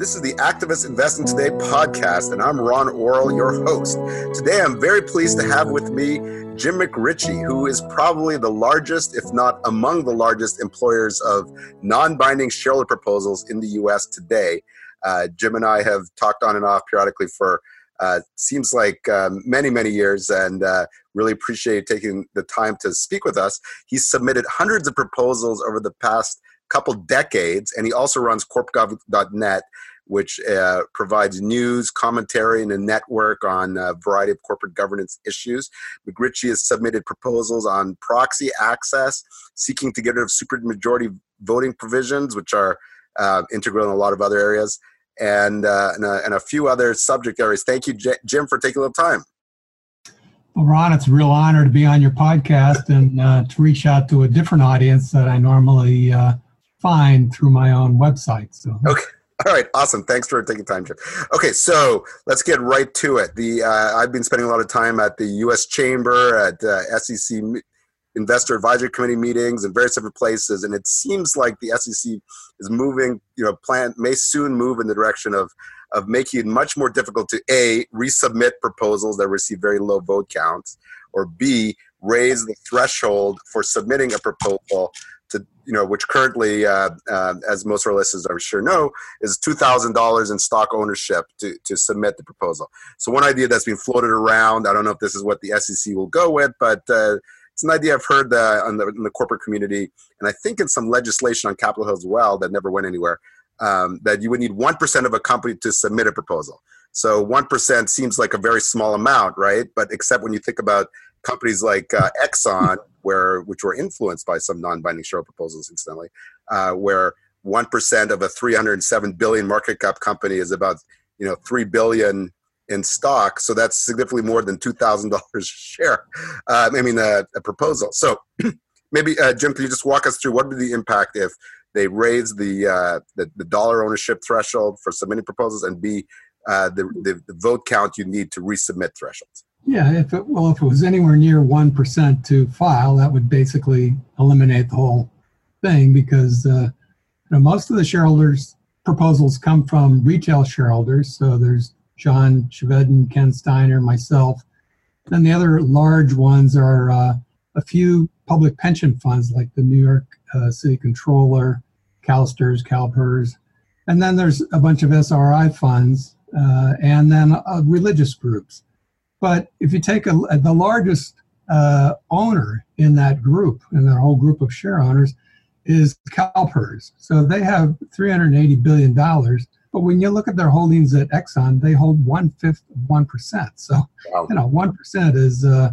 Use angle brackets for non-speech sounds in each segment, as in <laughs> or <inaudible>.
This is the Activist Investing Today podcast, and I'm Ron Orol, your host. Today, I'm very pleased to have with me Jim McRitchie, who is probably the largest, if not among the largest, employers of non binding shareholder proposals in the US today. Uh, Jim and I have talked on and off periodically for uh, seems like um, many, many years, and uh, really appreciate taking the time to speak with us. He's submitted hundreds of proposals over the past couple decades, and he also runs corpgov.net, which uh, provides news, commentary, and a network on a variety of corporate governance issues. McRitchie has submitted proposals on proxy access, seeking to get rid of supermajority voting provisions, which are uh, integral in a lot of other areas, and, uh, and, a, and, a, few other subject areas. Thank you, J- Jim, for taking a little time. Well, Ron, it's a real honor to be on your podcast and uh, to reach out to a different audience that I normally uh, find through my own website. So. Okay. <laughs> All right, awesome. Thanks for taking time, Jim. Okay, so let's get right to it. The uh, I've been spending a lot of time at the U.S. Chamber, at uh, SEC Investor Advisory Committee meetings, and various different places, and it seems like the SEC is moving. You know, plan may soon move in the direction of of making it much more difficult to a resubmit proposals that receive very low vote counts, or b raise the threshold for submitting a proposal to you know which currently uh, uh, as most of our listeners i'm sure know is $2000 in stock ownership to, to submit the proposal. So one idea that's been floated around i don't know if this is what the sec will go with but uh, it's an idea i've heard uh, the, in the corporate community and i think in some legislation on capitol hill as well that never went anywhere um, that you would need 1% of a company to submit a proposal. So 1% seems like a very small amount right? But except when you think about companies like uh, exxon where which were influenced by some non-binding share proposals, incidentally, uh, where one percent of a 307 billion market cap company is about you know three billion in stock, so that's significantly more than two thousand dollars a share. Uh, I mean, a, a proposal. So <clears throat> maybe uh, Jim, can you just walk us through what would be the impact if they raise the, uh, the, the dollar ownership threshold for submitting proposals and b uh, the, the, the vote count you need to resubmit thresholds? Yeah, if it, well, if it was anywhere near 1% to file, that would basically eliminate the whole thing because uh, you know, most of the shareholders' proposals come from retail shareholders. So there's John Chevedden, Ken Steiner, myself. Then the other large ones are uh, a few public pension funds like the New York uh, City Controller, CalSTRS, CalPERS. And then there's a bunch of SRI funds uh, and then uh, religious groups. But if you take a, the largest uh, owner in that group, in that whole group of share owners, is CalPERS. So they have $380 billion. But when you look at their holdings at Exxon, they hold one fifth of 1%. So, wow. you know, 1% is, uh,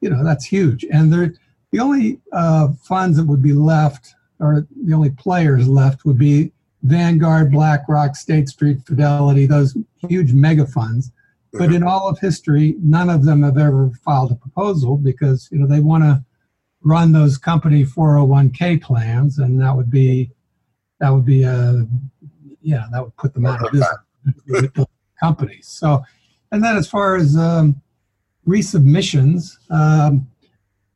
you know, that's huge. And they're, the only uh, funds that would be left, or the only players left, would be Vanguard, BlackRock, State Street, Fidelity, those huge mega funds. But in all of history, none of them have ever filed a proposal because you know they want to run those company 401k plans, and that would be that would be a yeah that would put them out of business <laughs> companies. So, and then as far as um, resubmissions, um,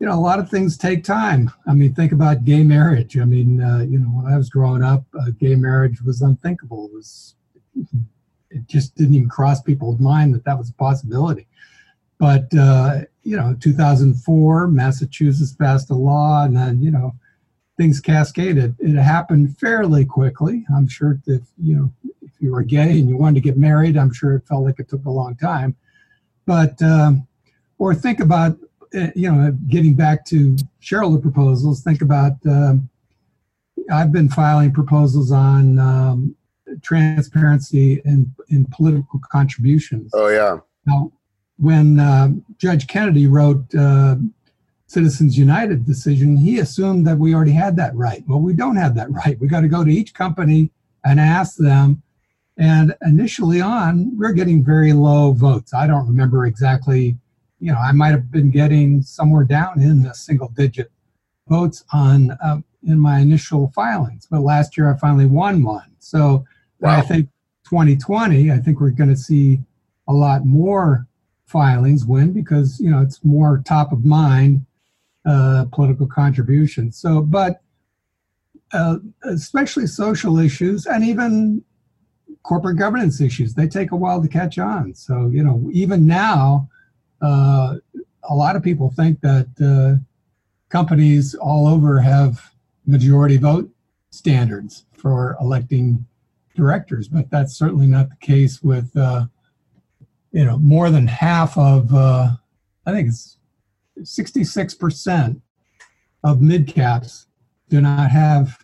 you know, a lot of things take time. I mean, think about gay marriage. I mean, uh, you know, when I was growing up, uh, gay marriage was unthinkable. It was it just didn't even cross people's mind that that was a possibility. But uh, you know, 2004, Massachusetts passed a law, and then you know, things cascaded. It happened fairly quickly. I'm sure if you know, if you were gay and you wanted to get married, I'm sure it felt like it took a long time. But um, or think about uh, you know, getting back to shareholder proposals. Think about um, I've been filing proposals on um, transparency in, in political contributions. Oh, yeah. Now, when uh, Judge Kennedy wrote uh, Citizens United decision, he assumed that we already had that right. Well, we don't have that right. We got to go to each company and ask them. And initially on, we're getting very low votes. I don't remember exactly, you know, I might have been getting somewhere down in the single digit votes on uh, in my initial filings. But last year I finally won one. So Wow. I think 2020, I think we're going to see a lot more filings win because you know it's more top of mind uh, political contributions. So, but uh, especially social issues and even corporate governance issues. They take a while to catch on. So, you know, even now, uh, a lot of people think that uh, companies all over have majority vote standards for electing directors, but that's certainly not the case with, uh, you know, more than half of, uh, I think it's 66% of mid caps do not have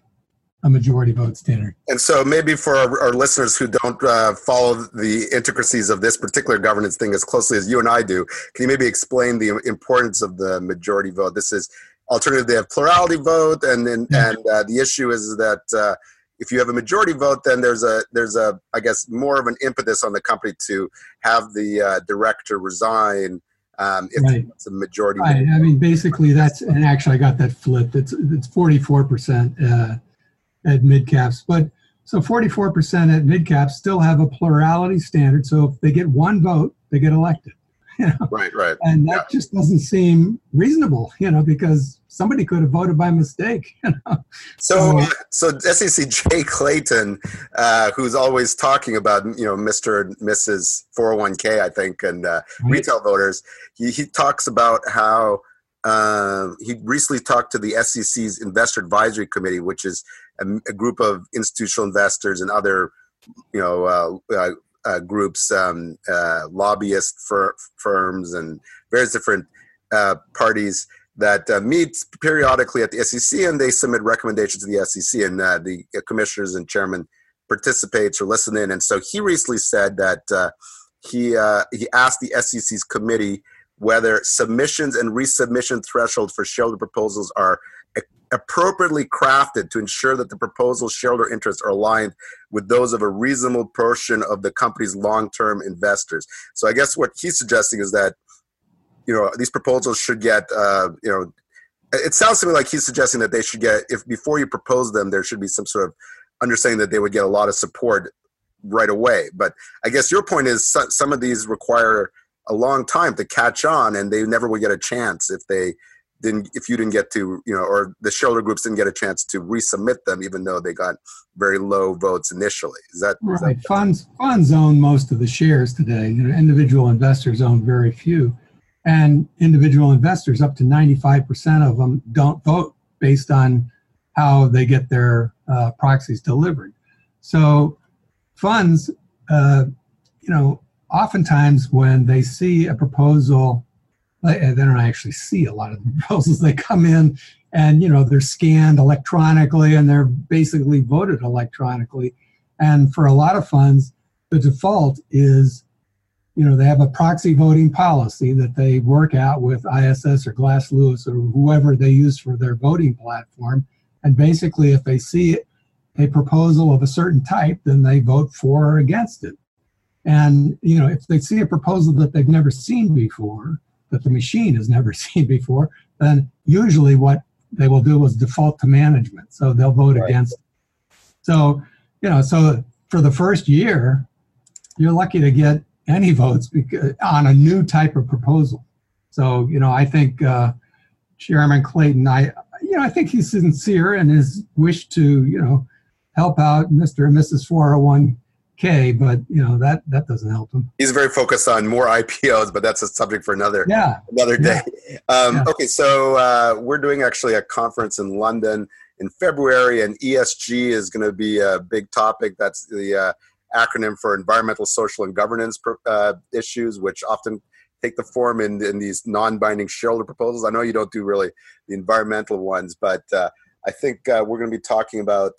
a majority vote standard. And so, maybe for our, our listeners who don't uh, follow the intricacies of this particular governance thing as closely as you and I do, can you maybe explain the importance of the majority vote? This is alternative; they have plurality vote, and and, and uh, the issue is that uh, if you have a majority vote, then there's a there's a I guess more of an impetus on the company to have the uh, director resign. Um, if right. it's a majority. Right. I mean, basically, that's and actually, I got that flipped. It's it's forty four percent uh, at mid caps. But so 44% at mid caps still have a plurality standard. So if they get one vote, they get elected. <laughs> You know? Right, right. And that yeah. just doesn't seem reasonable, you know, because somebody could have voted by mistake. <laughs> You know? So, so, so SEC Jay Clayton, uh, who's always talking about, you know, Mr. and Mrs. 401k, I think, and uh, right. retail voters, he, he talks about how um, he recently talked to the SEC's Investor Advisory Committee, which is a, a group of institutional investors and other, you know, uh, uh, uh, groups, um, uh, lobbyist fir- firms, and various different uh, parties that uh, meet periodically at the SEC, and they submit recommendations to the SEC, and the commissioners and chairman participates or listen in. And so he recently said that he he asked the SEC's committee whether submissions and resubmission thresholds for shareholder proposals are appropriately crafted to ensure that the proposal shareholder interests are aligned with those of a reasonable portion of the company's long-term investors. So I guess what he's suggesting is that you know these proposals should get uh, you know it sounds to me like he's suggesting that they should get if before you propose them there should be some sort of understanding that they would get a lot of support right away. But I guess your point is some of these require a long time to catch on, and they never would get a chance if they didn't if you didn't get to you know or the shoulder groups didn't get a chance to resubmit them even though they got very low votes initially. Is that right is that- funds funds own most of the shares today. You know individual investors own very few. And individual investors up to 95% of them don't vote based on how they get their uh, proxies delivered. So funds uh, you know oftentimes when they see a proposal, they don't actually see a lot of the proposals. <laughs> They come in and you know they're scanned electronically and they're basically voted electronically. And for a lot of funds, the default is you know they have a proxy voting policy that they work out with ISS or Glass Lewis or whoever they use for their voting platform. And basically, if they see a proposal of a certain type, then they vote for or against it. And you know, if they see a proposal that they've never seen before, that the machine has never <laughs> seen before, then usually what they will do is default to management. So they'll vote right. against. It. So, you know, so for the first year, you're lucky to get any <laughs> votes because, on a new type of proposal. So, you know, I think uh, Chairman Clayton, I, you know, I think he's sincere in his wish to, you know, help out Mr. and Mrs. 401 okay, but you know that that doesn't help him. He's very focused on more IPOs, but that's a subject for another yeah. another day. Yeah. Um, yeah. Okay, so uh, we're doing actually a conference in London in February, and ESG is going to be a big topic. That's the uh, acronym for environmental, social, and governance uh, issues, which often take the form in, in these non-binding shareholder proposals. I know you don't do really the environmental ones, but uh, I think uh, we're going to be talking about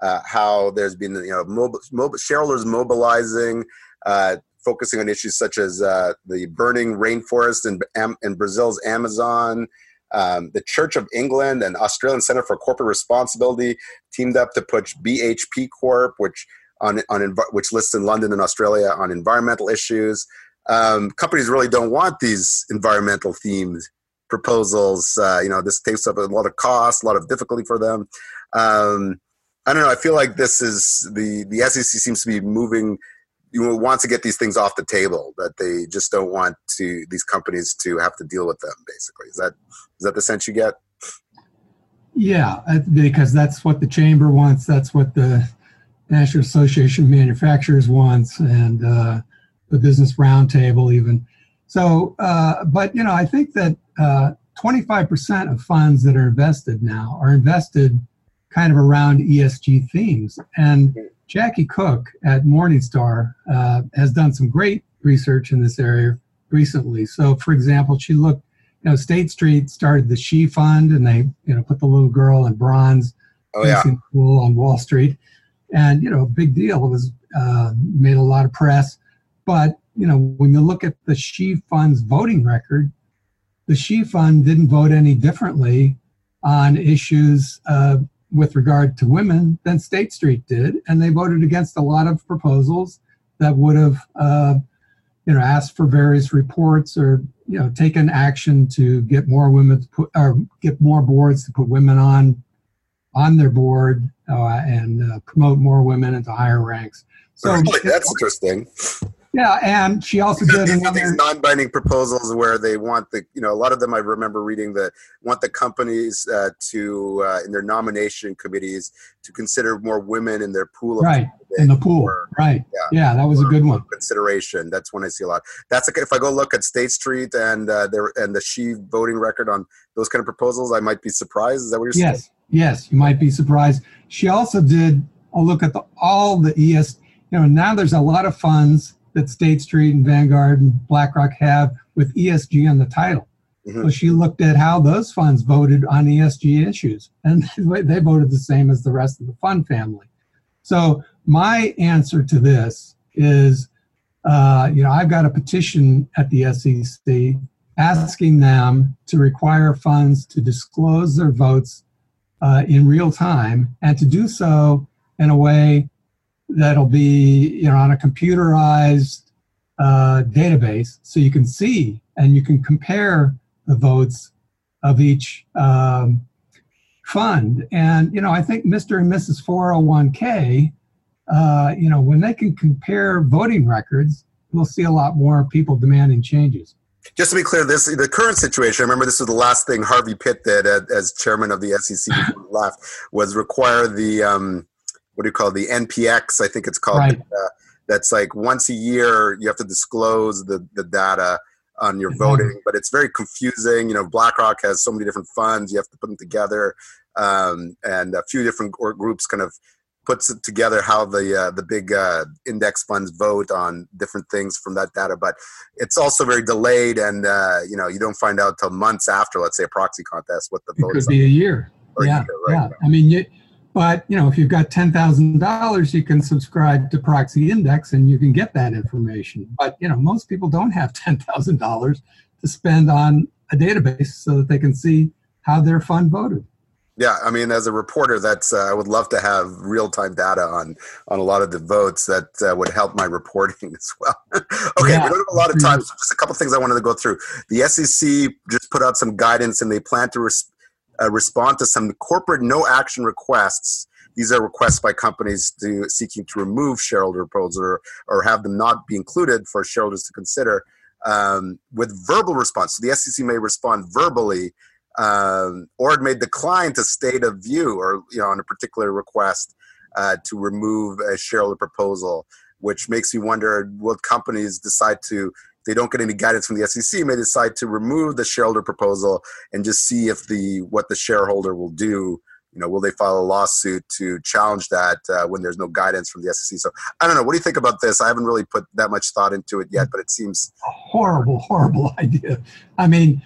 uh, how there's been you know mobile, mobile shareholders mobilizing, uh, focusing on issues such as uh, the burning rainforest in, in Brazil's Amazon. Um, the Church of England and Australasian Center for Corporate Responsibility teamed up to push BHP Corp, which on, on which lists in London and Australia on environmental issues. Um, companies really don't want these environmental themed proposals. Uh, you know, this takes up a lot of cost, a lot of difficulty for them. Um, I don't know. I feel like this is the the SEC seems to be moving. You want to get these things off the table that they just don't want to these companies to have to deal with them. Basically, is that is that the sense you get? Yeah, because that's what the chamber wants. That's what the National Association of Manufacturers wants, and uh, the Business Roundtable even. So, uh, but you know, I think that 25% of funds that are invested now are invested kind of around ESG themes. And Jackie Cook at Morningstar uh, has done some great research in this area recently. So, for example, she looked, you know, State Street started the She Fund, and they, you know, put the little girl in bronze oh, yeah. pool on Wall Street, and you know, big deal. It was uh, made a lot of press, but you know, when you look at the She Fund's voting record, the She Fund didn't vote any differently on issues uh, with regard to women than State Street did, and they voted against a lot of proposals that would have, uh, you know, asked for various reports or you know taken action to get more women to put or get more boards to put women on on their board uh, and uh, promote more women into higher ranks. So really? that's interesting. Yeah, and she also did these, these non-binding proposals where they want the you know a lot of them I remember reading that want the companies uh, to uh, in their nomination committees to consider more women in their pool of right in the pool or, right. Yeah, yeah that was a good one. consideration. That's when I see a lot. That's like if I go look at State Street and uh, their and the she voting record on those kind of proposals I might be surprised. Is that what you're yes. saying? Yes yes you might be surprised. She also did a look at the, all the ES you know now there's a lot of funds that State Street and Vanguard and BlackRock have with ESG on the title. Mm-hmm. So she looked at how those funds voted on ESG issues, and <laughs> they voted the same as the rest of the fund family. So my answer to this is, uh, you know, I've got a petition at the SEC asking them to require funds to disclose their votes uh, in real time and to do so in a way that'll be you know on a computerized uh, database, so you can see and you can compare the votes of each um, fund. And you know, I think Mr. and Mrs. 401k, uh, you know, when they can compare voting records, we'll see a lot more people demanding changes. Just to be clear, this the current situation. I remember this was the last thing Harvey Pitt did as chairman of the SEC left was require the um, what do you call it, the NPX? I think it's called. Right. Uh, that's like once a year you have to disclose the, the data on your mm-hmm. voting, but it's very confusing. You know, BlackRock has so many different funds; you have to put them together, um, and a few different groups kind of puts it together how the uh, the big uh, index funds vote on different things from that data. But it's also very delayed, and uh, you know you don't find out till months after, let's say, a proxy contest what the vote. It could be a year. Yeah, a year, right? yeah. I mean, you, but you know, if you've got ten thousand dollars, you can subscribe to Proxy Index and you can get that information. But you know, most people don't have <laughs> ten thousand dollars to spend on a database so that they can see how their fund voted. Yeah, I mean, as a reporter, that's uh, I would love to have real time data on on a lot of the votes. That uh, would help my <laughs> reporting as well. <laughs> okay, yeah. we don't have a lot of time, so just a couple things I wanted to go through. The SEC just put out some guidance, and they plan to res- uh, respond to some corporate no action requests. These are requests by companies to, seeking to remove shareholder proposals or, or have them not be included for shareholders to consider um, with verbal response. So the SEC may respond verbally um, or it may decline to state a view or you know on a particular request uh, to remove a shareholder proposal, which makes me wonder: Will companies decide to they don't get any guidance from the SEC, may decide to remove the shareholder proposal and just see if the what the shareholder will do. You know, will they file a lawsuit to challenge that uh, when there's no guidance from the SEC? So I don't know. What do you think about this? I haven't really put that much thought into it yet, but it seems a horrible, <laughs> horrible idea. I mean,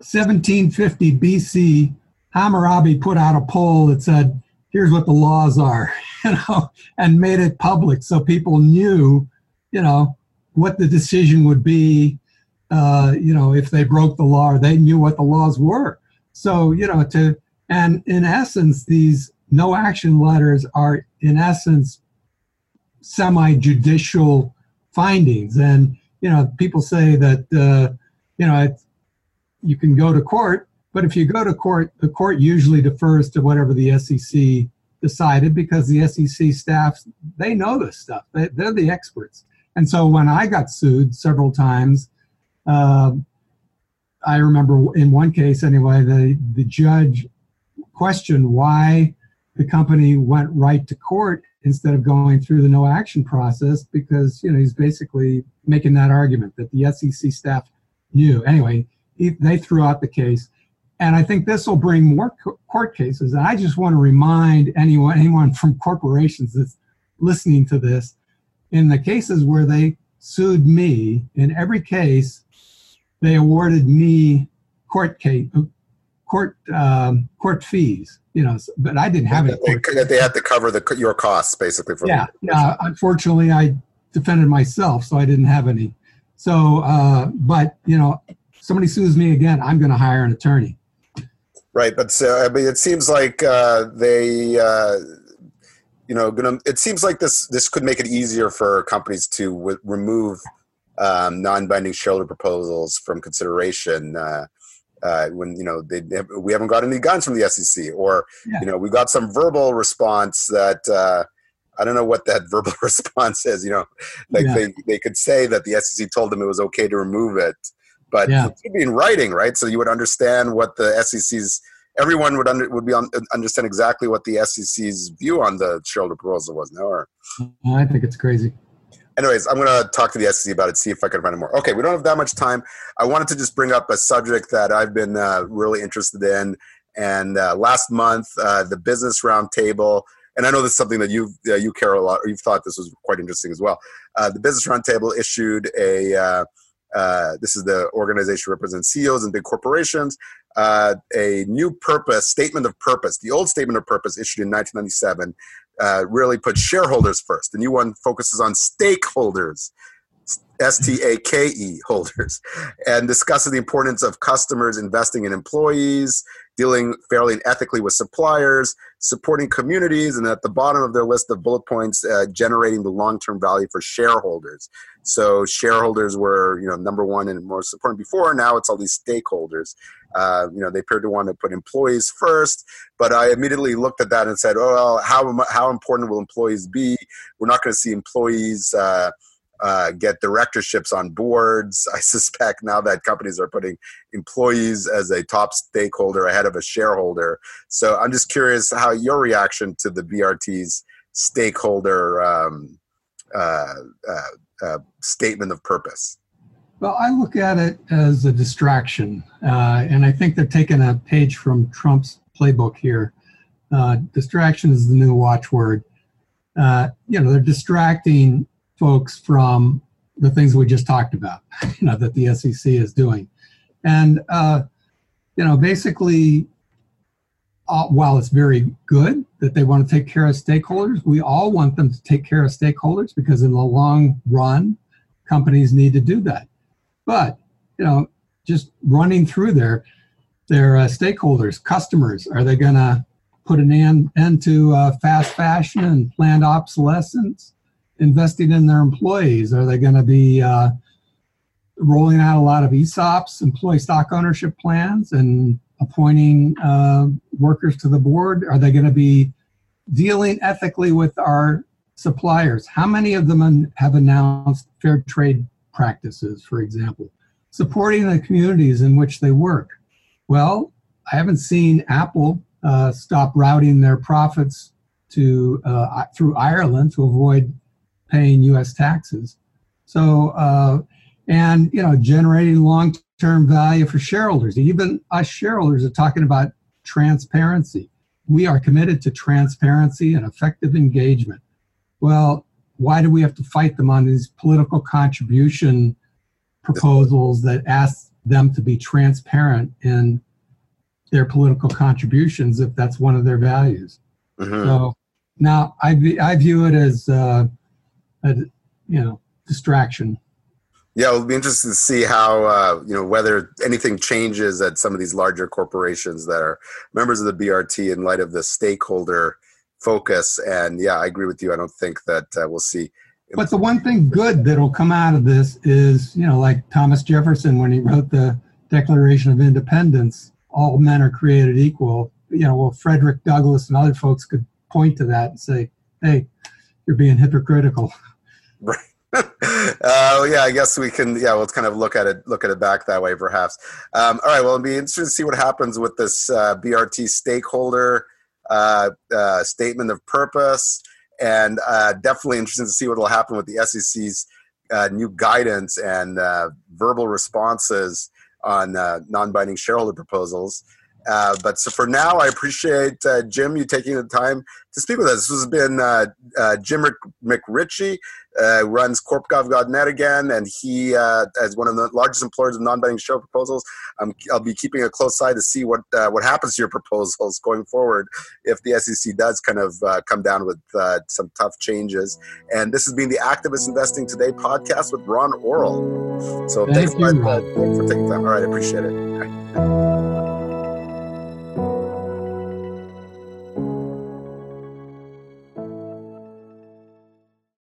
1750 BC, Hammurabi put out a poll that said, "Here's what the laws are," <laughs> you know, and made it public so people knew, you know, what the decision would be, uh, you know, if they broke the law, or they knew what the laws were. So, you know, to, and in essence, these no action letters are, in essence, semi judicial findings. And, you know, people say that, uh, you know, you can go to court, but if you go to court, the court usually defers to whatever the SEC decided because the SEC staff, they know this stuff. They, they're the experts. And so when I got sued several times, uh, I remember in one case anyway, the, the judge questioned why the company went right to court instead of going through the no action process because you know he's basically making that argument that the SEC staff knew. Anyway, he, they threw out the case, and I think this will bring more co- court cases. And I just want to remind anyone anyone from corporations that's listening to this, in the cases where they sued me, in every case, they awarded me court case court um, court fees you know, but I didn't have it. They, they had to cover the your costs basically. For yeah, yeah. Unfortunately, I defended myself, so I didn't have any. So, uh, but you know, somebody sues me again, I'm going to hire an attorney. Right, but so, I mean, it seems like uh, they, uh, you know, gonna. It seems like this this could make it easier for companies to w- remove um, non-binding shareholder proposals from consideration. Uh, uh, when you know they, they, we haven't got any guns from the SEC, or yeah. you know we got some verbal response that uh, I don't know what that <laughs> verbal response is. You know, like yeah. they they could say that the SEC told them it was okay to remove it, but yeah. it should be in writing, right? So you would understand what the SEC's everyone would under, would be on, understand exactly what the SEC's view on the shareholder proposal was. No, or I think it's crazy anyways, I'm gonna talk to the SEC about it, see if I can find more. Okay, we don't have that much time. I wanted to just bring up a subject that I've been uh, really interested in. And uh, last month, uh, the Business Roundtable, and I know this is something that you uh, you care a lot, or you've thought this was quite interesting as well. Uh, the Business Roundtable issued a uh, this is the organization represents CEOs and big corporations. Uh, a new purpose statement of purpose. The old statement of purpose issued in 1997 uh, really put shareholders first. The new one focuses on stakeholders, S T A K E holders, and discusses the importance of customers investing in employees, dealing fairly and ethically with suppliers, supporting communities, and at the bottom of their list of bullet points, uh, generating the long-term value for shareholders. So shareholders were, you know, number one and most important before. Now it's all these stakeholders. Uh, you know, they appeared to want to put employees first, but I immediately looked at that and said, "Oh, well, how how important will employees be? We're not going to see employees." Uh, uh, get directorships on boards. <laughs> I suspect now that companies are putting employees as a top stakeholder ahead of a shareholder. So I'm just curious how your reaction to the BRT's stakeholder um, uh, uh, uh, statement of purpose. Well, I look at it as a distraction, uh, and I think they're taking a page from Trump's playbook here. Uh, distraction is the new watchword. you know, they're distracting folks from the things we just talked about, <laughs> you know, that the SEC is doing. And, uh, you know, basically, uh, while it's very good that they want to take care of stakeholders, we all want them to take care of stakeholders because in the long run, companies need to do that. But, you know, just running through their their uh, stakeholders, customers, are they going to put an end, end to uh, fast fashion and planned obsolescence? Investing in their employees? Are they going to be uh, rolling out a lot of ESOPs, employee stock ownership plans, and appointing uh, workers to the board? Are they going to be dealing ethically with our suppliers? How many of them have announced fair trade practices, for example? Supporting the communities in which they work. Well, I haven't seen Apple uh, stop routing their profits to uh, through Ireland to avoid paying U.S. taxes. So, uh, and you know, generating long-term value for shareholders. Even us shareholders are talking about transparency. We are committed to transparency and effective engagement. Well, why do we have to fight them on these political contribution proposals that ask them to be transparent in their political contributions if that's one of their values? Mm-hmm. So now I, I view it as uh, a you know distraction. Yeah, it'll be interesting to see how uh, you know whether anything changes at some of these larger corporations that are members of the BRT in light of the stakeholder focus. And yeah, I agree with you. I don't think that uh, we'll see. But the one thing good that'll come out of this is, you know, like Thomas Jefferson when he wrote the Declaration of Independence, all men are created equal. You know, well, Frederick Douglass and other folks could point to that and say, hey, you're being hypocritical. <laughs> Right. uh, yeah, I guess we can. Yeah, we'll kind of look at it, look at it back that way, perhaps. Um, all right. Well, it'll be interesting to see what happens with this uh, BRT stakeholder uh, uh, statement of purpose. and uh, definitely interesting to see what will happen with the SEC's uh, new guidance and uh, verbal responses on non-binding shareholder proposals. Uh, but so for now, I appreciate uh, Jim you taking the time to speak with us. This has been uh, uh Jim McRitchie, uh, runs CorpGov.net again, and he, uh, as one of the largest employers of non-binding show proposals, um, I'll be keeping a close eye to see what what happens to your proposals going forward if the SEC does kind of come down with some tough changes. And this has been the Activist Investing Today podcast with Ron Orol. So Thank thanks, you, for, for taking time. All right, I appreciate it.